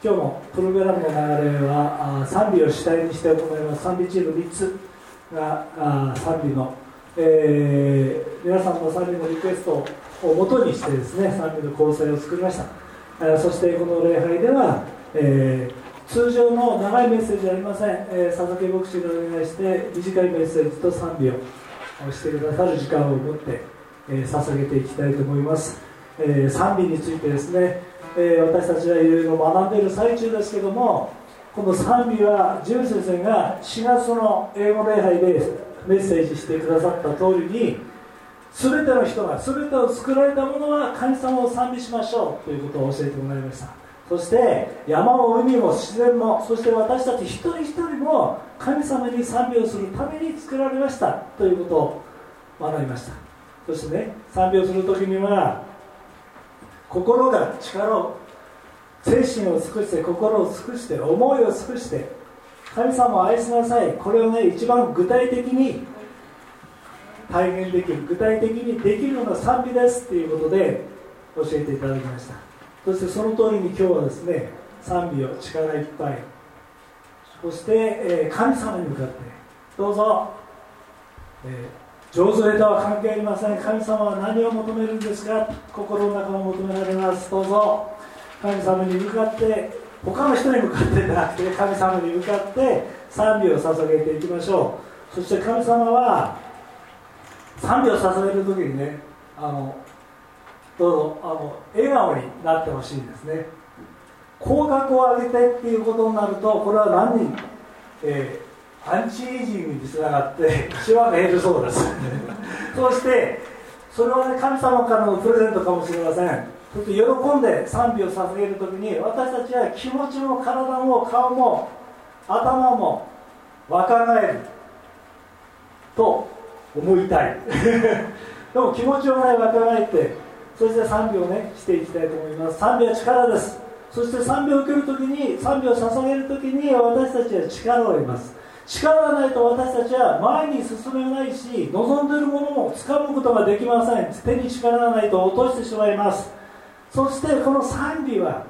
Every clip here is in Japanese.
今日のプログラムの流れは賛美を主体にして行います。賛美チーム3つが賛美の、えー、皆さんの賛美のリクエストをもとにしてですね賛美の構成を作りました。そしてこの礼拝では、えー、通常の長いメッセージはありません、えー、佐々木牧師にお願いして短いメッセージと賛美をしてくださる時間を持って、えー、捧げていきたいと思います、え、賛美についてですね、えー、私たちはいろいろ学んでいる最中ですけどもこの賛美はジュ先生が4月の英語礼拝でメッセージしてくださった通りに全ての人が全てを作られたものは神様を賛美しましょうということを教えてもらいました。そして山も海も自然もそして私たち一人一人も神様に賛美をするために作られましたということを学びました。そしてね賛美をする時には心が力を精神を尽くして心を尽くして思いを尽くして神様を愛しなさい。これをね一番具体的に体現できる具体的にできるのが賛美ですっていうことで教えていただきました。そしてその通りに今日はですね賛美を力いっぱい。そして、え、神様に向かってどうぞ、えー、上手下手は関係ありません。神様は何を求めるんですか？心の中を求められます。どうぞ。神様に向かって他の人に向かってじゃなくて神様に向かって賛美を捧げていきましょう。そして神様は賛美を捧げる時にねあのどうぞあの笑顔になってほしいんですね。口角を上げてっていうことになるとこれは何人、えー、アンチエイジングにつながってシワが減るそうですそしてそれはね神様からのプレゼントかもしれません。そして喜んで賛美を捧げる時に私たちは気持ちも体も顔も頭も若返ると思いたい。でも気持ちをね若返ってそして賛美をねしていきたいと思います。賛美は力です。そして賛美を受けるときに賛美を捧げるときに私たちは力を得ます。力がないと私たちは前に進めないし望んでいるものも掴むことができません。手に力がないと落としてしまいます。そしてこの賛美は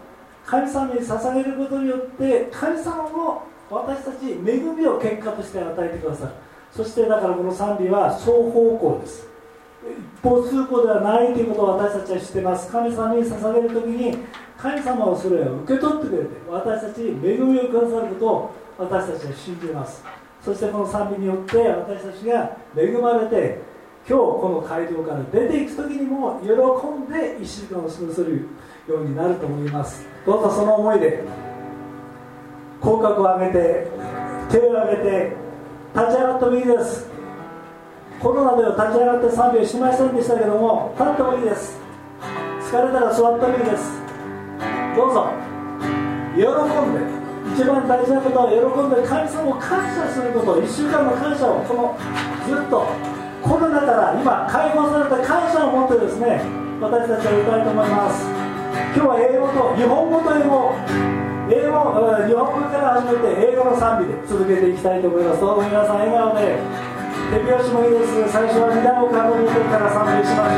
神様に捧げることによって神様も私たち恵みを結果として与えてくださる。そしてだからこの賛美は双方向です。一方通行ではないということを私たちは知ってます。神様に捧げる時に神様はそれを受け取ってくれて私たちに恵みをくださることを私たちは信じます。そしてこの賛美によって私たちが恵まれて今日この街道から出ていく時にも喜んで1週間を過ごせるようになると思います。どうぞその思いで口角を上げて手を上げて立ち上がってもいいです。コロナでは立ち上がって賛美をしませんでしたけども立ってもいいです。疲れたら座ってもいいです。どうぞ。喜んで。一番大事なことは喜んで神様を感謝すること1週間の感謝をこのずっとコロナから今解放された感謝を持ってですね私たちは歌いと思います。今日は英語と日本語と英語英語日本語から始めて英語の賛美で続けていきたいと思います。どうぞ皆さん笑顔で。手拍子もいいです。最初は二段をかぶりてから賛美しましょう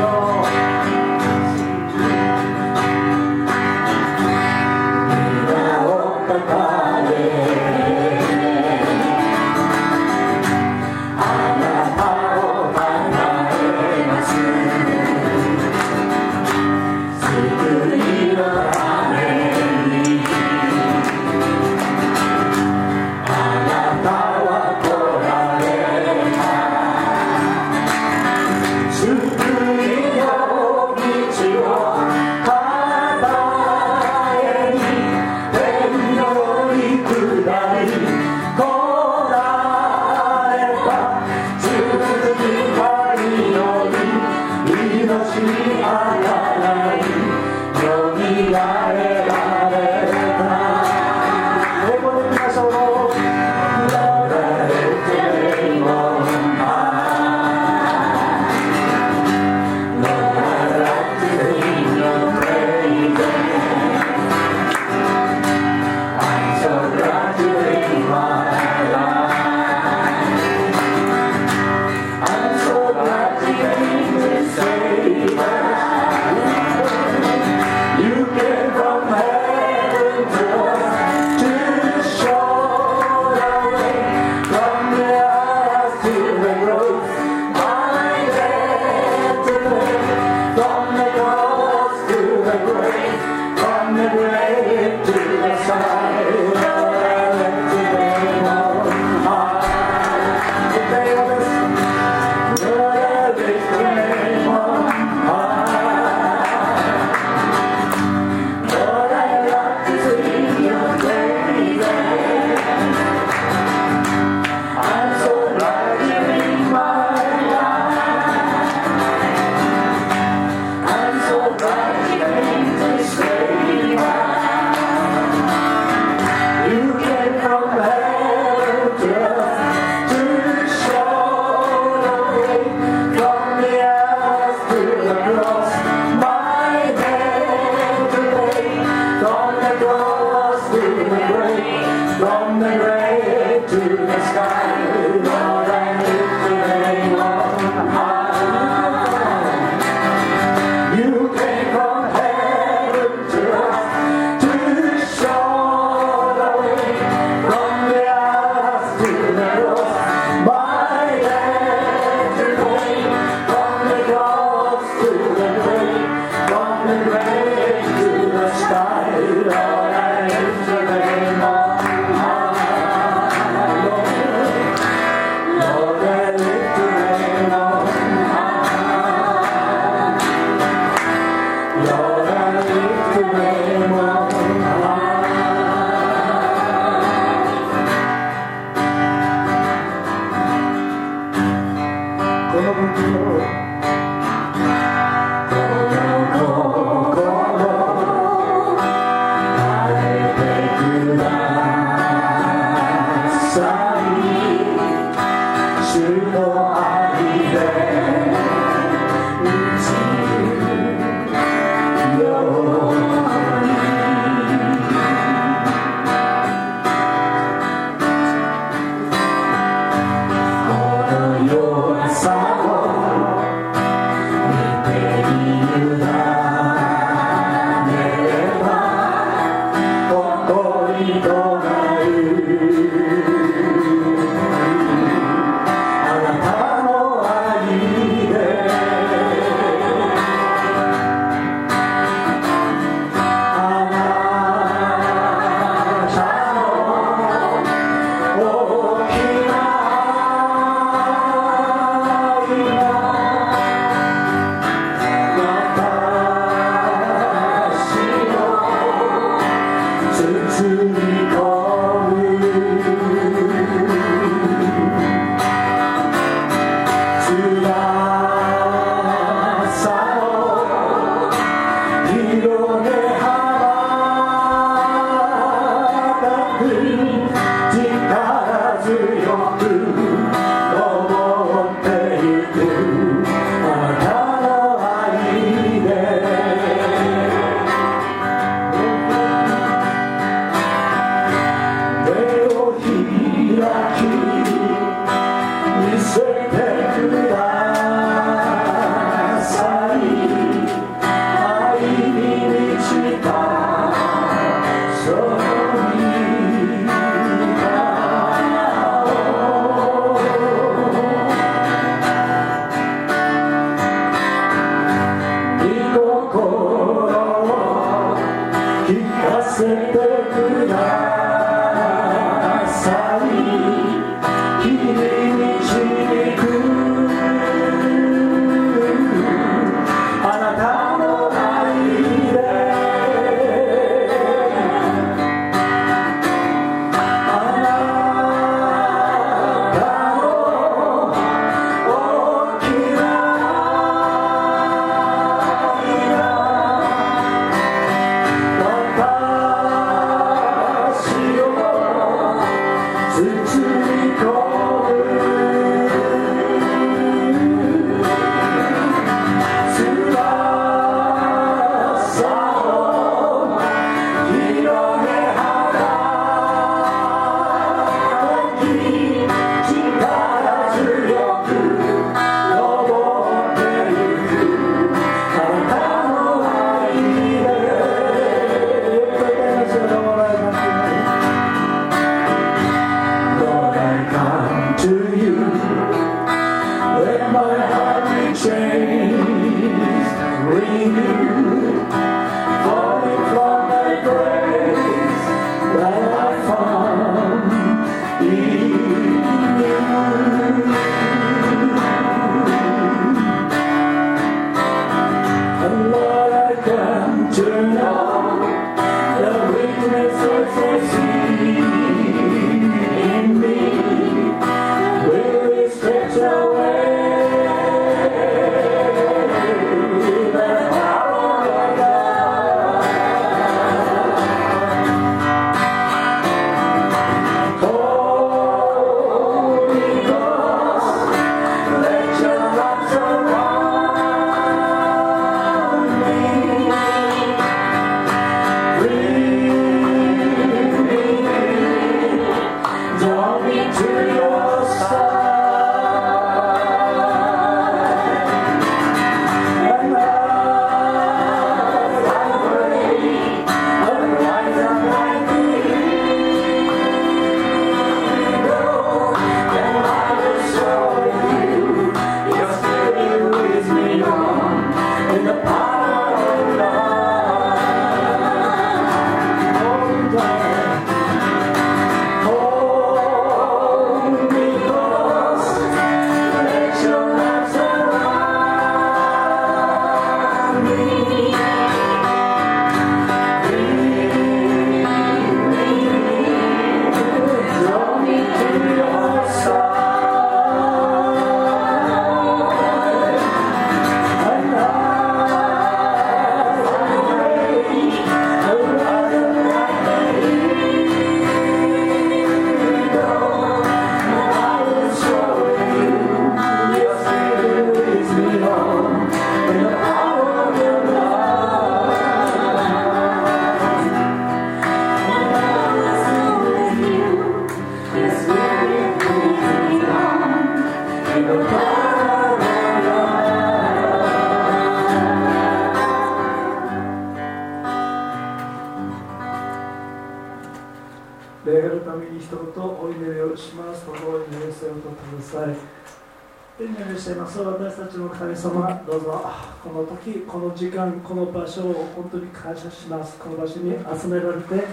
時間この場所を本当に感謝します。この場所に集められて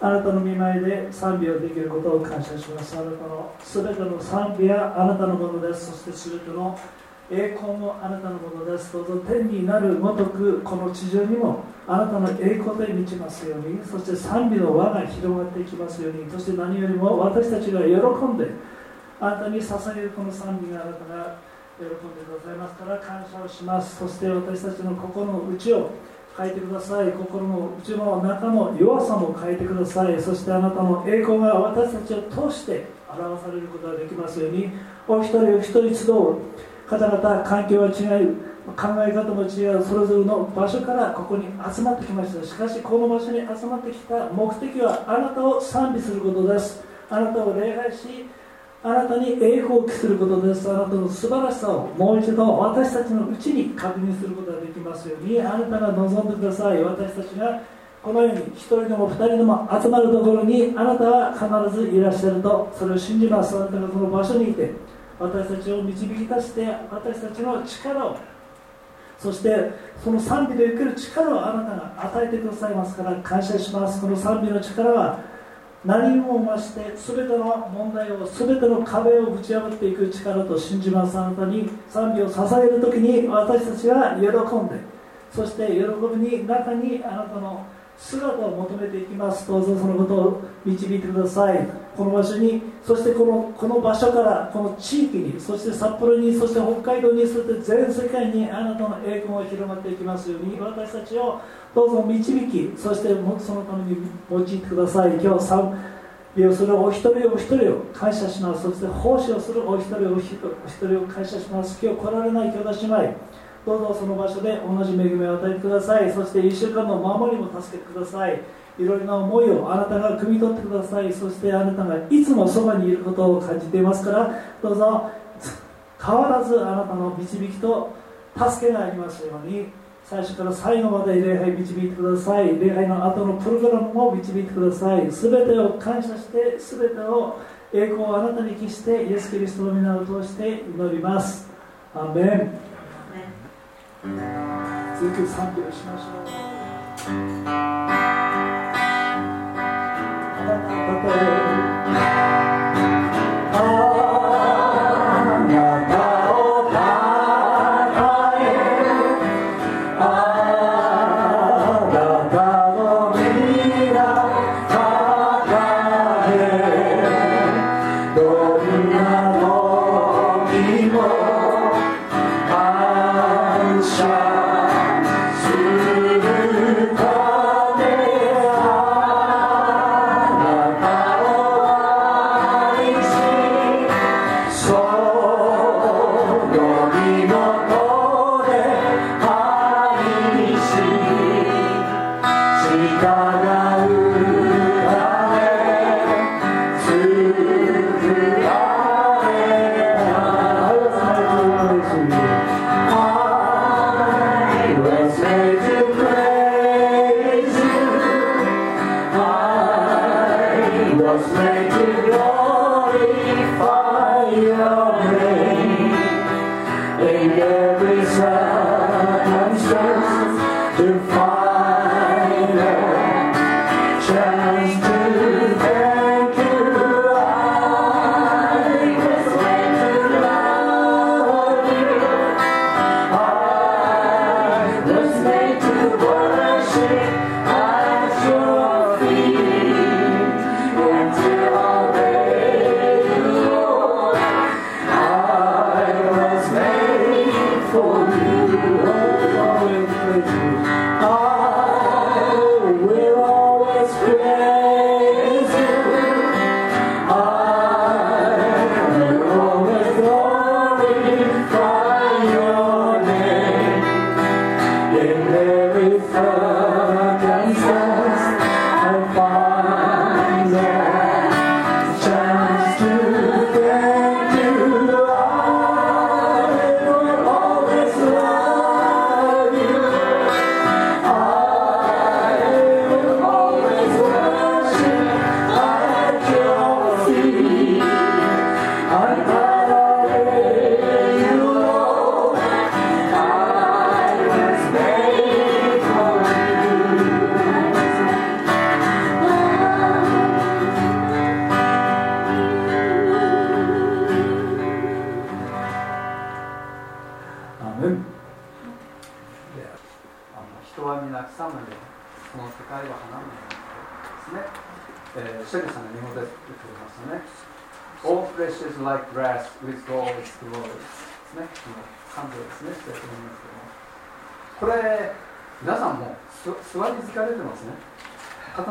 あなたの見舞いで賛美をできることを感謝します。あなたの全ての賛美はあなたのものです。そして全ての栄光もあなたのものです。どうぞ天になるごとくこの地上にもあなたの栄光で満ちますように。そして賛美の輪が広がっていきますように。そして何よりも私たちが喜んであなたに捧げるこの賛美があなたが喜んでくださいますから感謝をします。そして私たちの心の内を変えてください。心の内の中の弱さも変えてください。そしてあなたの栄光が私たちを通して表されることができますように。お一人お一人集う方々環境は違う。考え方も違う。それぞれの場所からここに集まってきました。しかしこの場所に集まってきた目的はあなたを賛美することです。あなたを礼拝しあなたに栄光を期することです。あなたの素晴らしさをもう一度私たちのうちに確認することができますように。あなたが望んでください。私たちがこのように1人でも2人でも集まるところにあなたは必ずいらっしゃると。それを信じます。あなたがこの場所にいて私たちを導き出して私たちの力をそしてその賛美で受ける力をあなたが与えてくださいますから感謝します。この賛美の力は何も増して全ての問題を全ての壁をぶち破っていく力と信じますあなたに賛美を捧げる時に私たちは喜んでそして喜びに中にあなたの姿を求めていきます。どうぞそのことを導いてください。この場所にそしてこのこの場所からこの地域にそして札幌にそして北海道にそして全世界にあなたの栄光が広がっていきますように私たちをどうぞ導きそしてそのために用いてください。今日賛美をするお一人お一人を感謝します。そして奉仕をするお一人お一人を感謝します。今日来られない兄弟姉妹どうぞその場所で同じ恵みを与えてください。そして1週間の守りも助けてください。いろいろな思いをあなたが汲み取ってください。そしてあなたがいつもそばにいることを感じていますからどうぞ変わらずあなたの導きと助けがありますように最初から最後まで礼拝導いてください。礼拝の後のプログラムも導いてください。全てを感謝して全てを栄光をあなたに帰してイエス・キリストの皆を通して祈ります。アメン。続く賛美をしましょう。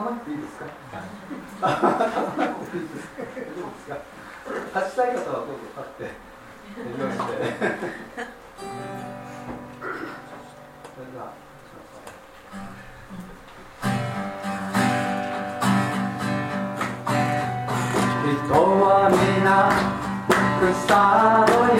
まっていいですか？立ちたい方はどうぞ立って。用意してそれでは人は。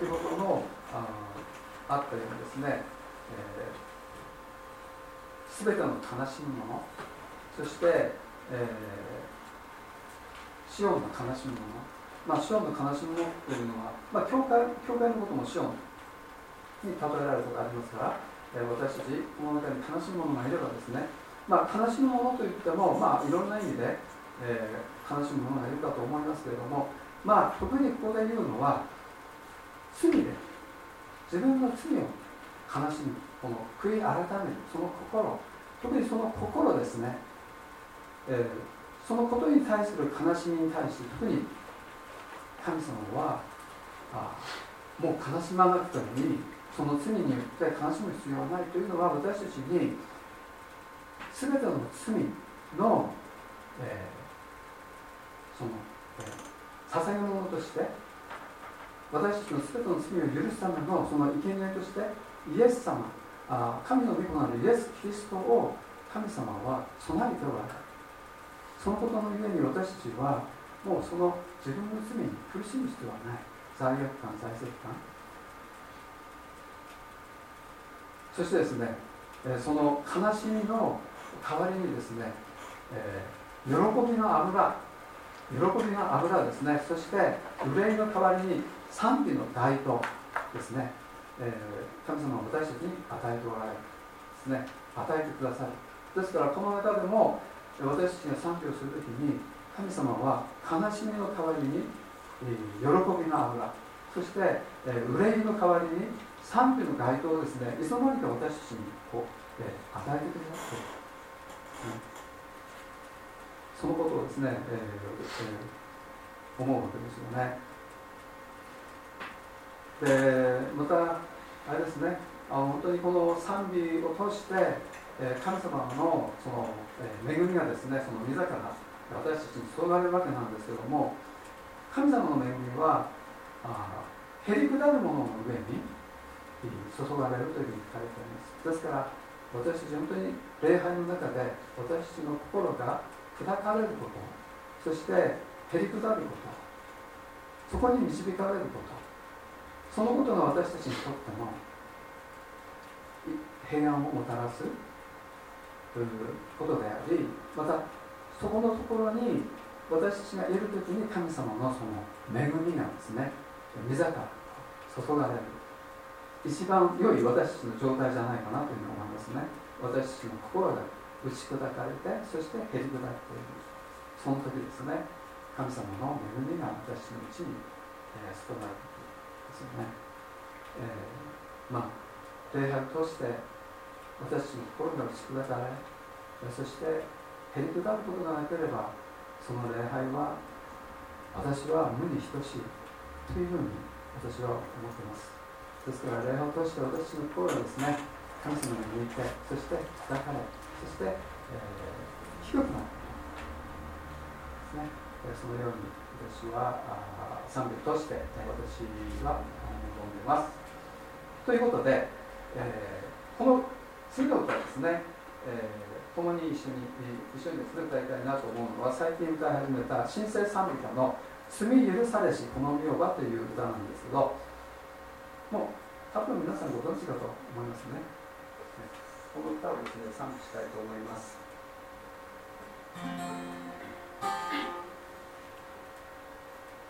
先ほどのああったようにですね、えー、全ての悲しみものそして、えー、シオンの悲しみものまあ、シオンの悲しみものというのは、まあ、教会教会のこともシオンに例えられることがありますから私たちこの中に悲しむ者がいればですね、まあ、悲しむ者といっても、まあ、いろんな意味で、えー、悲しむ者がいるかと思いますけれども、まあ、特にここで言うのは罪で自分の罪を悲しむこの悔い改めるその心特にその心ですね、えー、そのことに対する悲しみに対して特に神様はあもう悲しまなくてもいい。その罪によって悲しむ必要はないというのは私たちに全ての罪の、えー、その、えー、捧げ物として私たちの全ての罪を許すためのその生贄としてイエス様あ神の御子なるイエス・キリストを神様は備えておられるそのことのゆえに私たちはもうその自分の罪に苦しむ必要はない。罪悪感罪責感。そしてですね、えその悲しみの代わりにですね、え喜びの油。喜びの油ですね。そして憂いの代わりに賛美の大刀ですね、え神様は私たちに与えておられるですね。与えてくださる。ですからこの中でも私たちが賛美をするときに神様は悲しみの代わりに喜びの油。そしてえ憂いの代わりに賛否の該当をですねいつの間にか私たちにこう、え、与えてくださって、うん、そのことをですね、えーえー、思うわけですよね。でまたあれですね。あの本当にこの賛美を通して、え、神様のその、え、恵みがですねその自ら私たちに注がれるわけなんですけども神様の恵みはあへりくだるものの上に注がれるというふうに書かれています。ですから私たち本当に礼拝の中で私たちの心が砕かれることそしてへりくだることそこに導かれることそのことが私たちにとっての平安をもたらすということでありまたそこのところに私たちがいる時に神様のその恵みがですね。水から注がれる。一番良い私たちの状態じゃないかなというふうに思いますね。私たちの心が打ち砕かれてそしてへり砕いている。その時ですね神様の恵みが私のうちに、えー、務まってくるですよね、えー、まあ礼拝を通して私たちの心が打ち砕かれそしてへり砕くことがなければその礼拝は私は無に等しいというふうに私は思っています。ですから礼拝を通して私の心がですね神様に向いてそして砕かれそして、えー、低くなってですね。そのように私は賛美として私は望んでますということで、えー、この次の歌ですね、えー、共に一緒に一緒にですね歌いたいなと思うのは最近歌い始めた新生賛美歌の「罪許されしこの御場」という歌なんですけどもう多分皆さんご存知かと思いますね。この歌をですね賛美したいと思います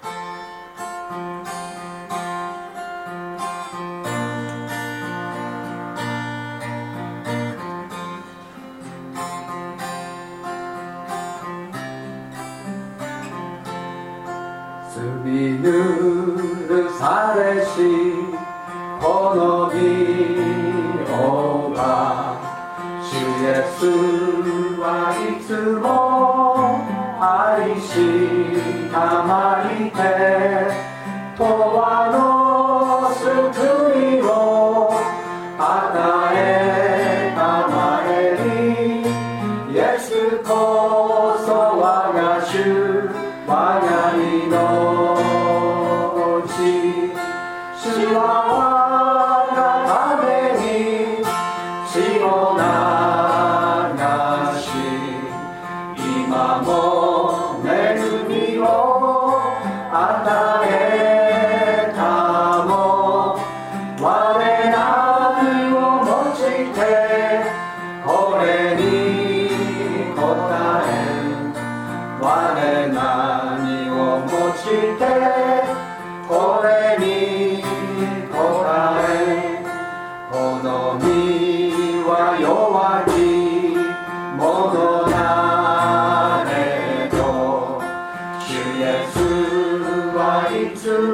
罪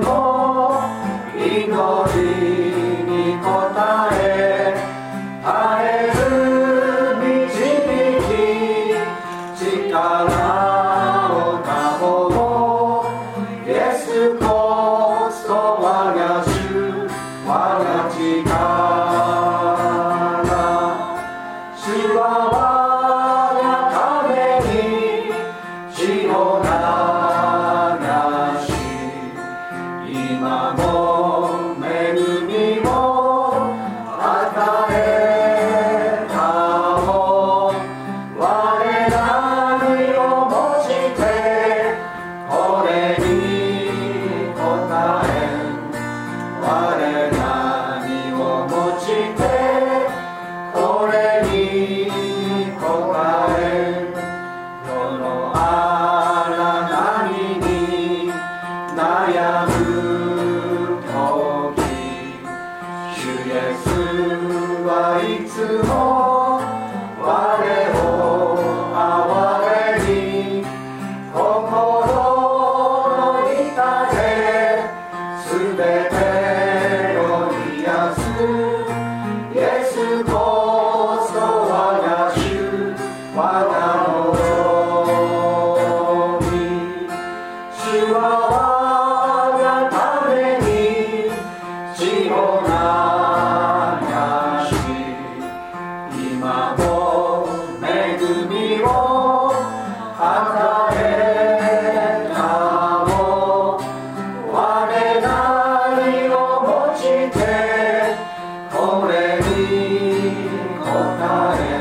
はに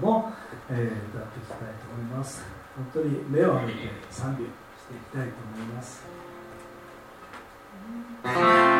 ども、えー、歌っていきたいと思います。本当に目を上げて賛美をしていきたいと思います「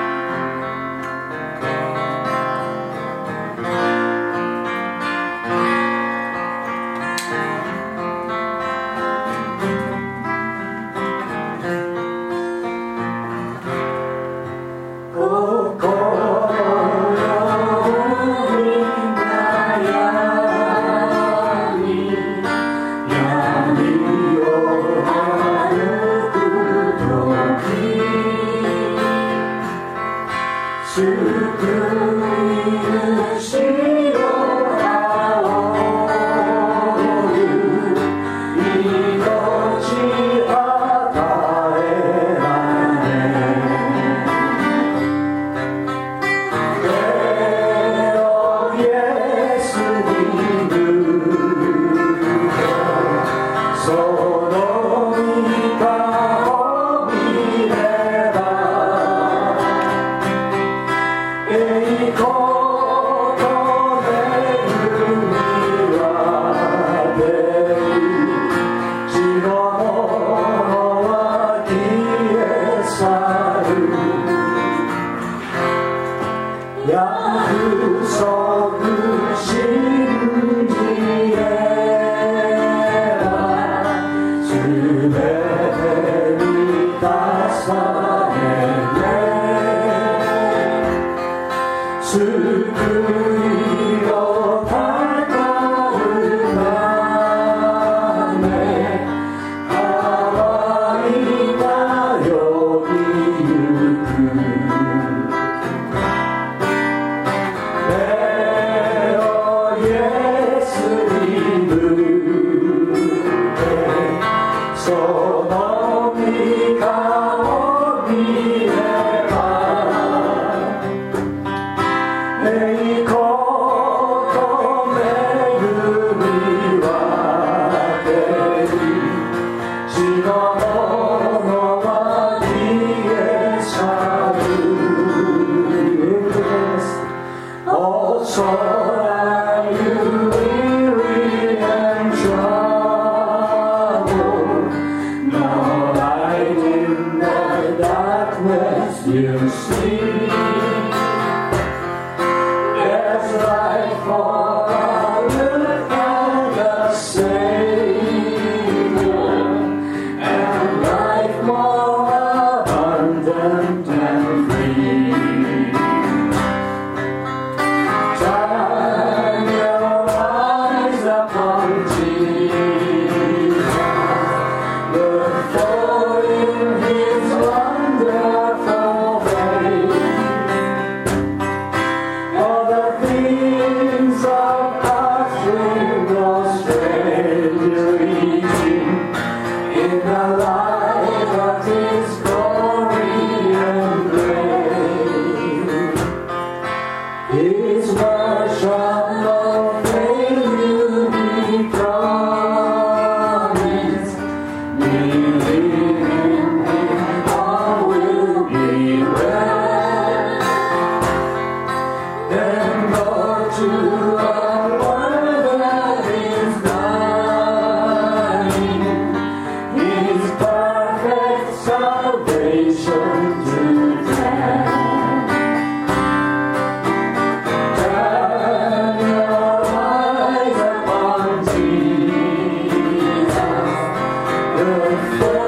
Oh,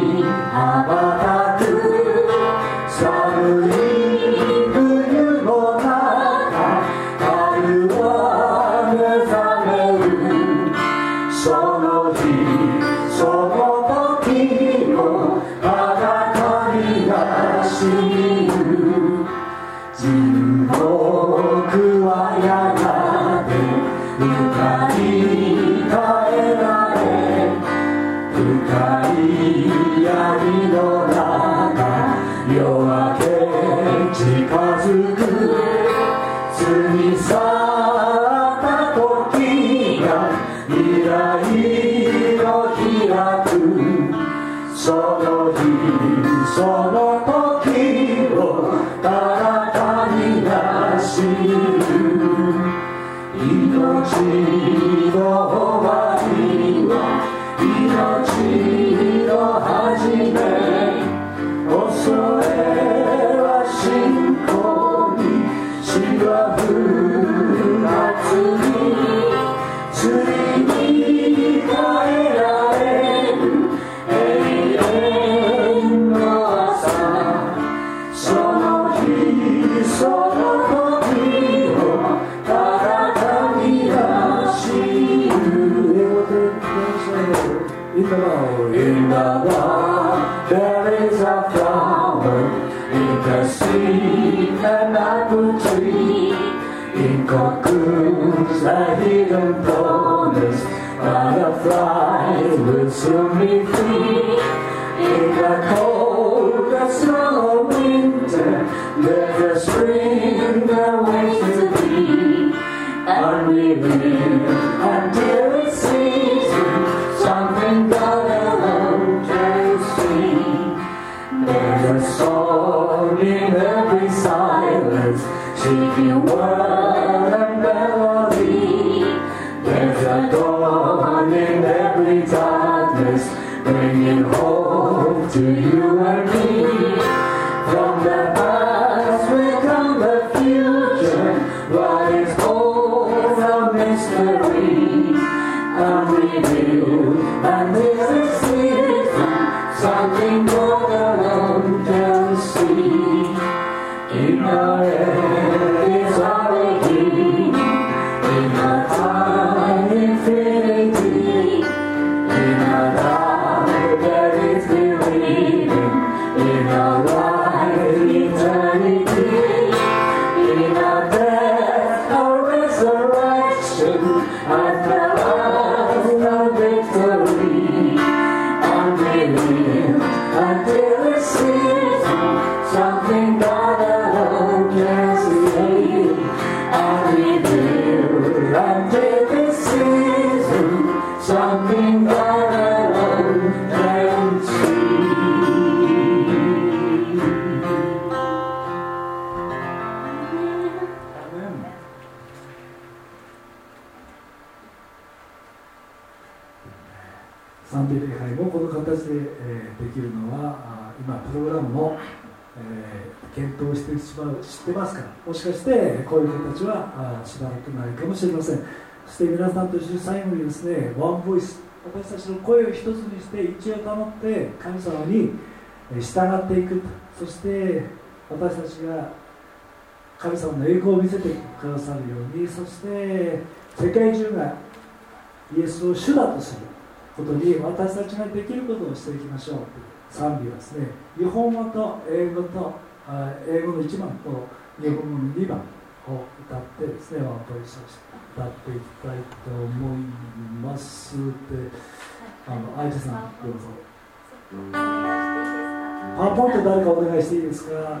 Abba. the spring that waits to be, and we live until it's season. Something God alone can see. There's a storm in every silence, seeking words. してますか？らもしかしてこういう人たちはしばらくないかもしれません。そして皆さんと一緒に最後にですねワンボイス私たちの声を一つにして一応保って神様に従っていくそして私たちが神様の栄光を見せてくださるようにそして世界中がイエスを主だとすることに私たちができることをしていきましょう。賛美はですね。日本語と英語と英語の一番と日本語の2番を歌ってですねワンポイント歌っていきたいと思いますであの愛知さんどうぞ。パワーポイント誰かお願いしていいですか？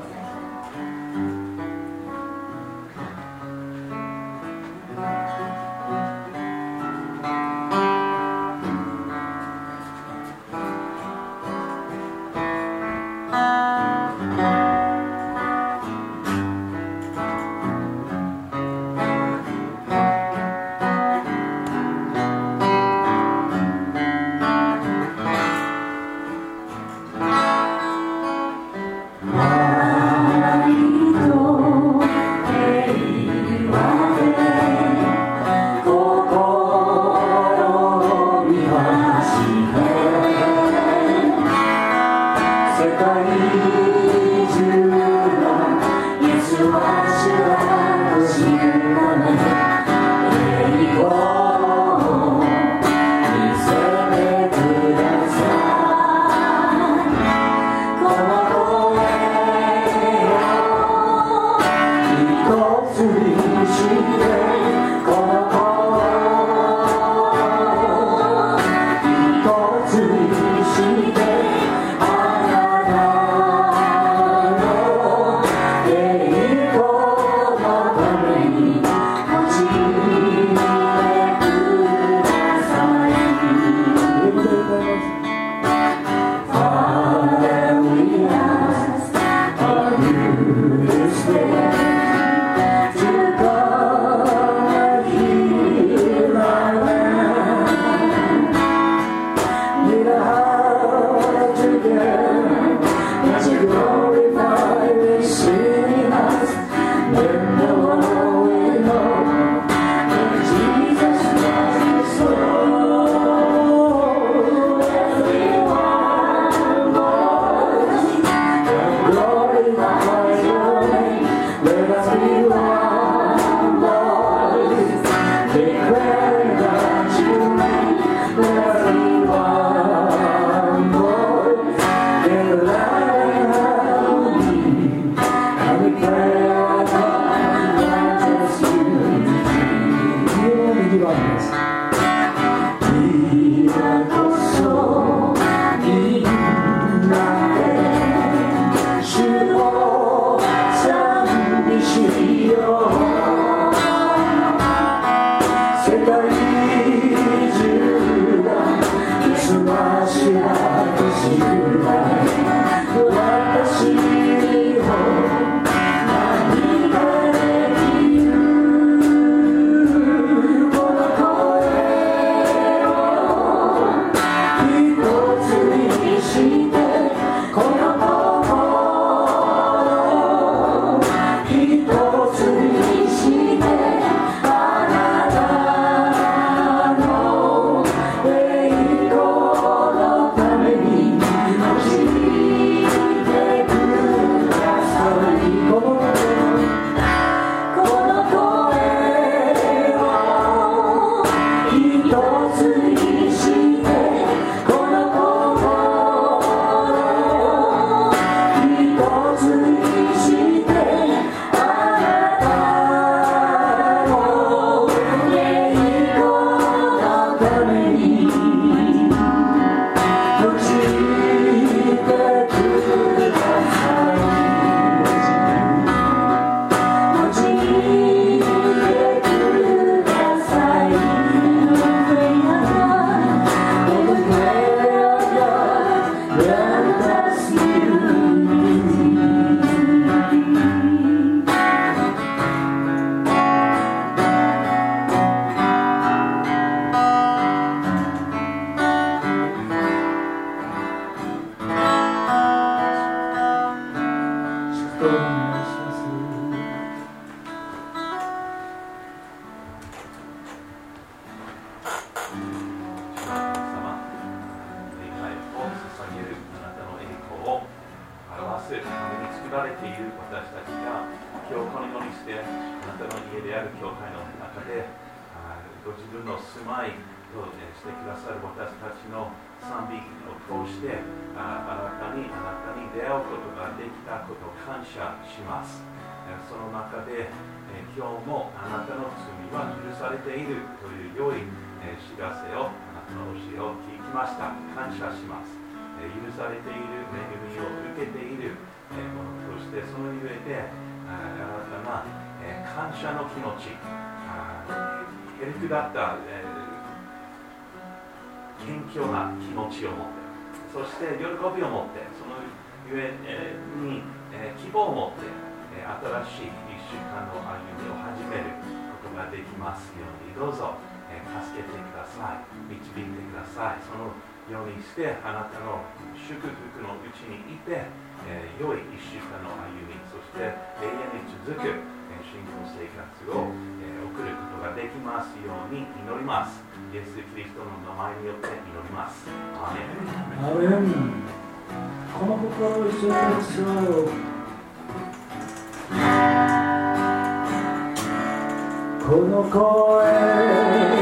されているという良いえ知らせをあなの教えを聞きました。感謝します。え許されている恵みを受けているえものとしてそのゆえで新たな感謝の気持ちへりくだった謙虚な気持ちを持ってそして喜びを持ってそのゆえにえ希望を持ってえ新しい1週間の歩みを始める。ができますようにどうぞえ助けてください。導いてください。そのようにしてあなたの祝福のうちにいて、えー、良い1週間の歩みそして永遠に続く、えー、信仰生活を、えー、送ることができますように祈ります。イエス・キリストの名前によって祈ります。アーメン。この心を一緒にしまう。この声